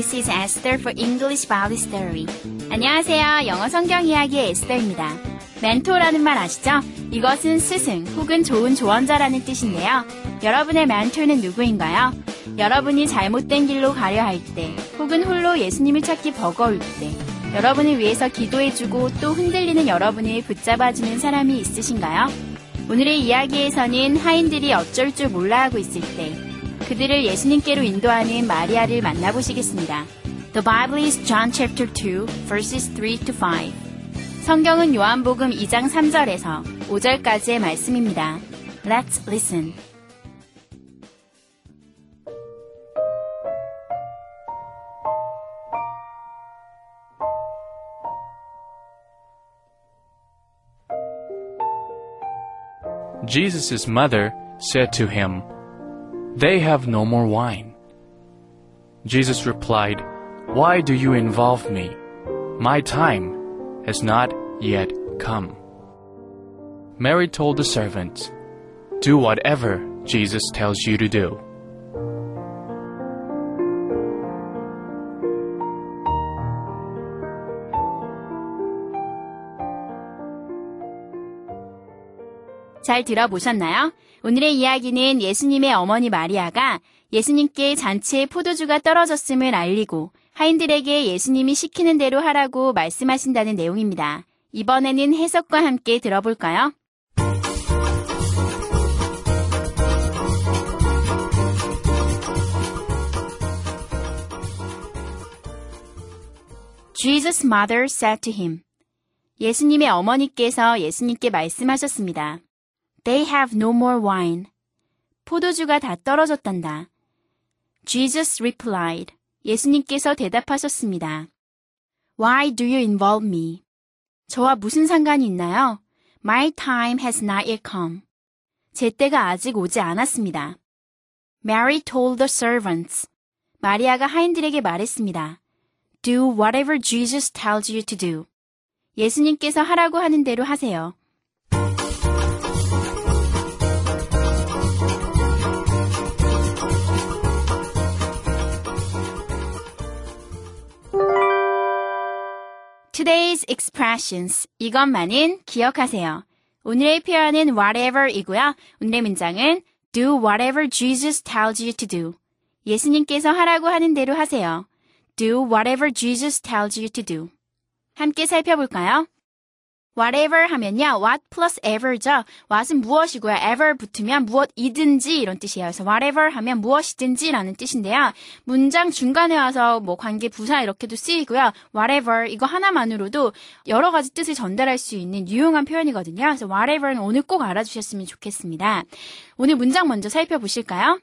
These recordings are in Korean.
This is Esther for English Bible Story. 안녕하세요. 영어 성경 이야기의 에스더입니다. 멘토라는 말 아시죠? 이것은 스승 혹은 좋은 조언자라는 뜻인데요. 여러분의 멘토는 누구인가요? 여러분이 잘못된 길로 가려 할 때, 혹은 홀로 예수님을 찾기 버거울 때, 여러분을 위해서 기도해주고 또 흔들리는 여러분을 붙잡아주는 사람이 있으신가요? 오늘의 이야기에서는 하인들이 어쩔 줄 몰라 하고 있을 때, 그들을 예수님께로 인도하는 마리아를 만나보시겠습니다. The Bible is John chapter 2, verses 3 to 5. 성경은 요한복음 2장 3절에서 5절까지의 말씀입니다. Let's listen. Jesus' mother said to him, They have no more wine. Jesus replied, Why do you involve me? My time has not yet come. Mary told the servants, Do whatever Jesus tells you to do. 잘 들어보셨나요? 오늘의 이야기는 예수님의 어머니 마리아가 예수님께 잔치에 포도주가 떨어졌음을 알리고 하인들에게 예수님이 시키는 대로 하라고 말씀하신다는 내용입니다. 이번에는 해석과 함께 들어볼까요? Jesus' mother said to him. 예수님의 어머니께서 예수님께 말씀하셨습니다. They have no more wine. 포도주가 다 떨어졌단다. Jesus replied. 예수님께서 대답하셨습니다. Why do you involve me? 저와 무슨 상관이 있나요? My time has not yet come. 제 때가 아직 오지 않았습니다. Mary told the servants. 마리아가 하인들에게 말했습니다. Do whatever Jesus tells you to do. 예수님께서 하라고 하는 대로 하세요. Today's expressions. 이것만은 기억하세요. 오늘의 표현은 whatever이고요. 오늘의 문장은 do whatever Jesus tells you to do. 예수님께서 하라고 하는 대로 하세요. Do whatever Jesus tells you to do. 함께 살펴볼까요? Whatever 하면요. what plus ever죠. what은 무엇이고요. ever 붙으면 무엇이든지 이런 뜻이에요. 그래서 whatever 하면 무엇이든지 라는 뜻인데요. 문장 중간에 와서 뭐 관계 부사 이렇게도 쓰이고요. whatever 이거 하나만으로도 여러 가지 뜻을 전달할 수 있는 유용한 표현이거든요. 그래서 whatever는 오늘 꼭 알아주셨으면 좋겠습니다. 오늘 문장 먼저 살펴보실까요?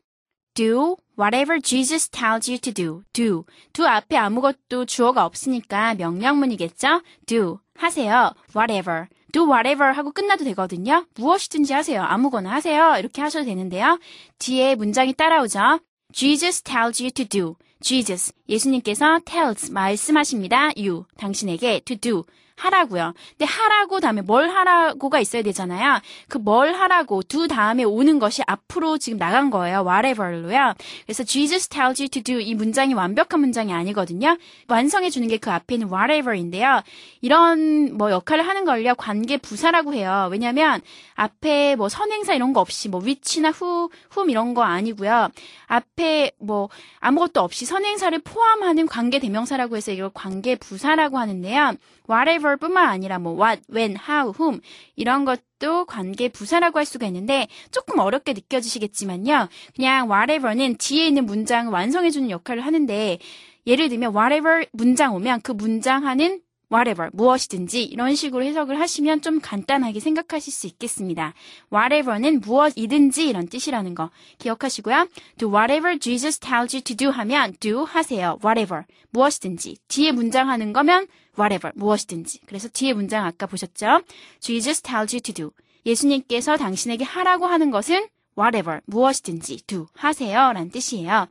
Do whatever Jesus tells you to do. do. do 앞에 아무것도 주어가 없으니까 명령문이겠죠? do. 하세요. whatever. do whatever 하고 끝나도 되거든요. 무엇이든지 하세요. 아무거나 하세요. 이렇게 하셔도 되는데요. 뒤에 문장이 따라오죠. Jesus tells you to do. Jesus. 예수님께서 tells 말씀하십니다. you. 당신에게 to do. 하라고요. 근데 하라고 다음에 뭘 하라고가 있어야 되잖아요. 그 뭘 하라고 do 다음에 오는 것이 앞으로 지금 나간 거예요. whatever로요. 그래서 Jesus tells you to do 이 문장이 완벽한 문장이 아니거든요. 완성해 주는 게 그 앞에는 whatever인데요. 이런 뭐 역할을 하는 걸요. 관계 부사라고 해요. 왜냐면 앞에 뭐 선행사 이런 거 없이 뭐 which나 who, whom 이런 거 아니고요. 앞에 뭐 아무것도 없이 선행사를 포함하는 관계 대명사라고 해서 이걸 관계 부사라고 하는데요. whatever 뿐만 아니라 뭐 what, when, how, whom 이런 것도 관계 부사라고 할 수가 있는데 조금 어렵게 느껴지시겠지만요. 그냥 whatever는 뒤에 있는 문장을 완성해 주는 역할을 하는데 예를 들면 whatever 문장 오면 그 문장 하는 whatever, 무엇이든지 이런 식으로 해석을 하시면 좀 간단하게 생각하실 수 있겠습니다. whatever는 무엇이든지 이런 뜻이라는 거 기억하시고요. do whatever Jesus tells you to do 하면 do 하세요. whatever, 무엇이든지. 뒤에 문장 하는 거면 whatever, 무엇이든지. 그래서 뒤에 문장 아까 보셨죠? Jesus tells you to do. 예수님께서 당신에게 하라고 하는 것은 whatever, 무엇이든지 do 하세요. 라는 뜻이에요.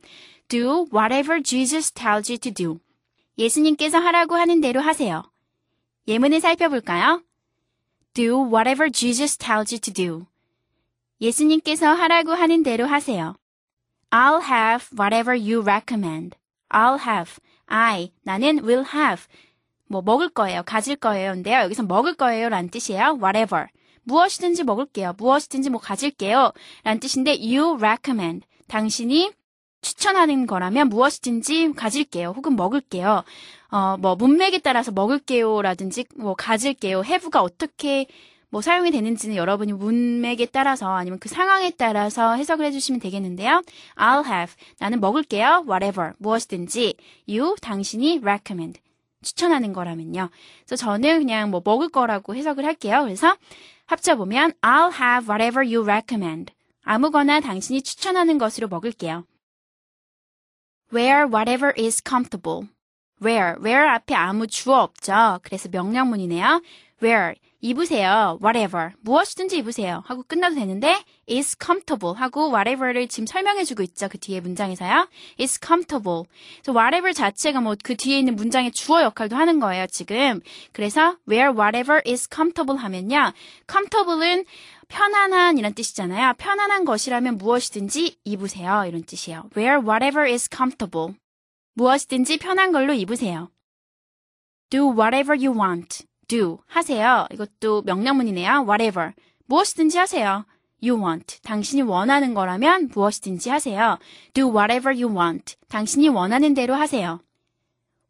do whatever Jesus tells you to do. 예수님께서 하라고 하는 대로 하세요. 예문을 살펴볼까요? Do whatever Jesus tells you to do. 예수님께서 하라고 하는 대로 하세요. I'll have whatever you recommend. I'll have. I. 나는 will have. 뭐 먹을 거예요. 가질 거예요인데요. 여기서 먹을 거예요. 라는 뜻이에요. whatever. 무엇이든지 먹을게요. 무엇이든지 뭐 가질게요. 라는 뜻인데 you recommend. 당신이 추천하는 거라면 무엇이든지 가질게요. 혹은 먹을게요. 어, 뭐, 문맥에 따라서 먹을게요. 라든지, 뭐, 가질게요. have가 어떻게, 뭐, 사용이 되는지는 여러분이 문맥에 따라서 아니면 그 상황에 따라서 해석을 해주시면 되겠는데요. I'll have. 나는 먹을게요. whatever. 무엇이든지. you, 당신이 recommend. 추천하는 거라면요. 그래서 저는 그냥 뭐, 먹을 거라고 해석을 할게요. 그래서 합쳐 보면, I'll have whatever you recommend. 아무거나 당신이 추천하는 것으로 먹을게요. Where whatever is comfortable. where, where 앞에 아무 주어 없죠. 그래서 명령문이네요. where, 입으세요. whatever, 무엇이든지 입으세요. 하고 끝나도 되는데 is comfortable 하고 whatever를 지금 설명해주고 있죠. 그 뒤에 문장에서요. is comfortable. 그래서 whatever 자체가 뭐 그 뒤에 있는 문장의 주어 역할도 하는 거예요. 지금. 그래서 where whatever is comfortable 하면요. comfortable은 편안한 이란 뜻이잖아요. 편안한 것이라면 무엇이든지 입으세요. 이런 뜻이에요. Wear whatever is comfortable. 무엇이든지 편한 걸로 입으세요. Do whatever you want. Do. 하세요. 이것도 명령문이네요. Whatever. 무엇이든지 하세요. You want. 당신이 원하는 거라면 무엇이든지 하세요. Do whatever you want. 당신이 원하는 대로 하세요.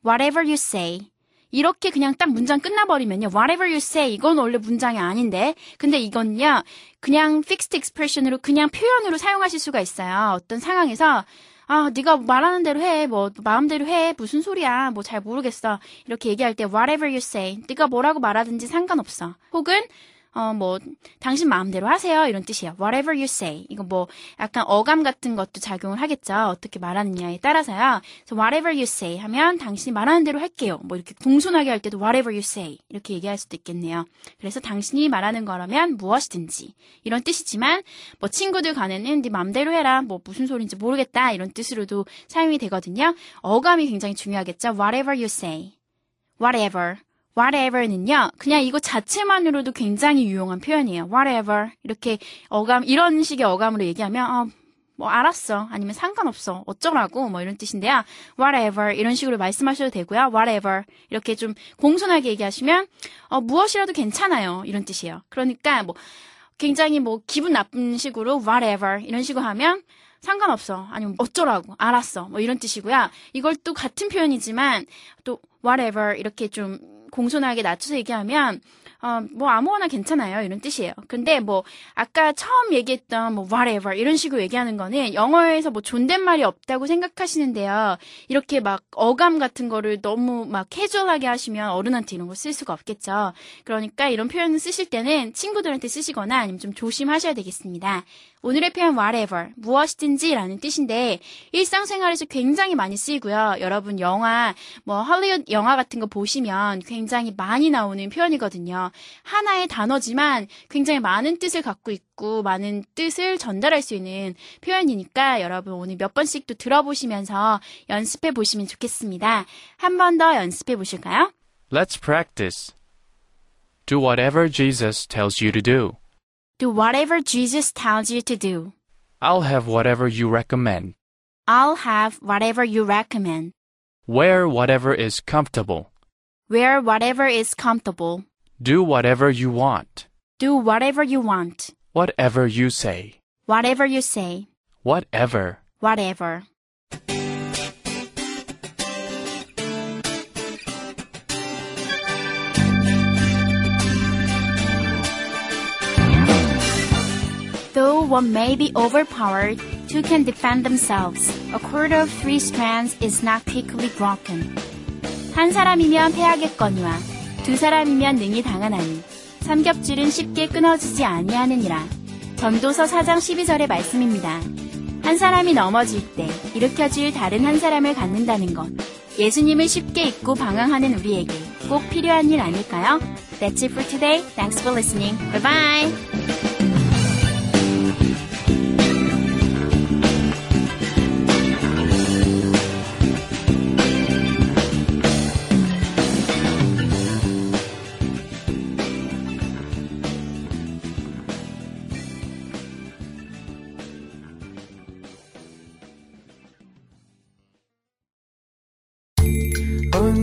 Whatever you say. 이렇게 그냥 딱 문장 끝나버리면요. Whatever you say. 이건 원래 문장이 아닌데. 근데 이건요. 그냥 fixed expression으로 그냥 표현으로 사용하실 수가 있어요. 어떤 상황에서 아, 네가 말하는 대로 해. 뭐 마음대로 해. 무슨 소리야. 뭐 잘 모르겠어. 이렇게 얘기할 때 whatever you say. 네가 뭐라고 말하든지 상관없어. 혹은 어, 뭐, 당신 마음대로 하세요. 이런 뜻이에요. Whatever you say. 이거 뭐, 약간 어감 같은 것도 작용을 하겠죠. 어떻게 말하느냐에 따라서요. 그래서 whatever you say 하면 당신이 말하는 대로 할게요. 뭐 이렇게 공손하게 할 때도 whatever you say. 이렇게 얘기할 수도 있겠네요. 그래서 당신이 말하는 거라면 무엇이든지. 이런 뜻이지만, 뭐 친구들 간에는 네 마음대로 해라. 뭐 무슨 소리인지 모르겠다. 이런 뜻으로도 사용이 되거든요. 어감이 굉장히 중요하겠죠. Whatever you say. Whatever. Whatever는요, 그냥 이거 자체만으로도 굉장히 유용한 표현이에요. whatever. 이렇게 어감, 이런 식의 어감으로 얘기하면, 어, 뭐, 알았어. 아니면 상관없어. 어쩌라고. 뭐, 이런 뜻인데요. whatever. 이런 식으로 말씀하셔도 되고요. whatever. 이렇게 좀 공손하게 얘기하시면, 어, 무엇이라도 괜찮아요. 이런 뜻이에요. 그러니까, 뭐, 굉장히 뭐, 기분 나쁜 식으로 whatever. 이런 식으로 하면, 상관없어. 아니면 어쩌라고. 알았어. 뭐 이런 뜻이고요. 이걸 또 같은 표현이지만 또 whatever 이렇게 좀 공손하게 낮춰서 얘기하면 어, 뭐 아무거나 괜찮아요. 이런 뜻이에요. 근데 뭐 아까 처음 얘기했던 뭐 whatever 이런 식으로 얘기하는 거는 영어에서 뭐 존댓말이 없다고 생각하시는데요. 이렇게 막 어감 같은 거를 너무 막 캐주얼하게 하시면 어른한테 이런 거 쓸 수가 없겠죠. 그러니까 이런 표현을 쓰실 때는 친구들한테 쓰시거나 아니면 좀 조심하셔야 되겠습니다. 오늘의 표현 whatever, 무엇이든지 라는 뜻인데 일상생활에서 굉장히 많이 쓰이고요. 여러분 영화, 뭐 할리우드 영화 같은 거 보시면 굉장히 많이 나오는 표현이거든요. 하나의 단어지만 굉장히 많은 뜻을 갖고 있고 많은 뜻을 전달할 수 있는 표현이니까 여러분 오늘 몇 번씩 또 들어보시면서 연습해 보시면 좋겠습니다. 한 번 더 연습해 보실까요? Let's practice. Do whatever Jesus tells you to do. Do whatever Jesus tells you to do. I'll have whatever you recommend. I'll have whatever you recommend. Wear whatever is comfortable. Wear whatever is comfortable. Do whatever you want. Do whatever you want. Whatever you say. Whatever you say. Whatever. Whatever. One may be overpowered, two can defend themselves. A cord of three strands is not quickly broken. 한 사람이면 패하겠거니와 두 사람이면 능히 당하나니 삼겹줄은 쉽게 끊어지지 아니하느니라. 전도서 4장 12절의 말씀입니다. 한 사람이 넘어질 때 일으켜줄 다른 한 사람을 갖는다는 것. 예수님을 쉽게 잊고 방황하는 우리에게 꼭 필요한 일 아닐까요? That's it for today. Thanks for listening. Bye bye.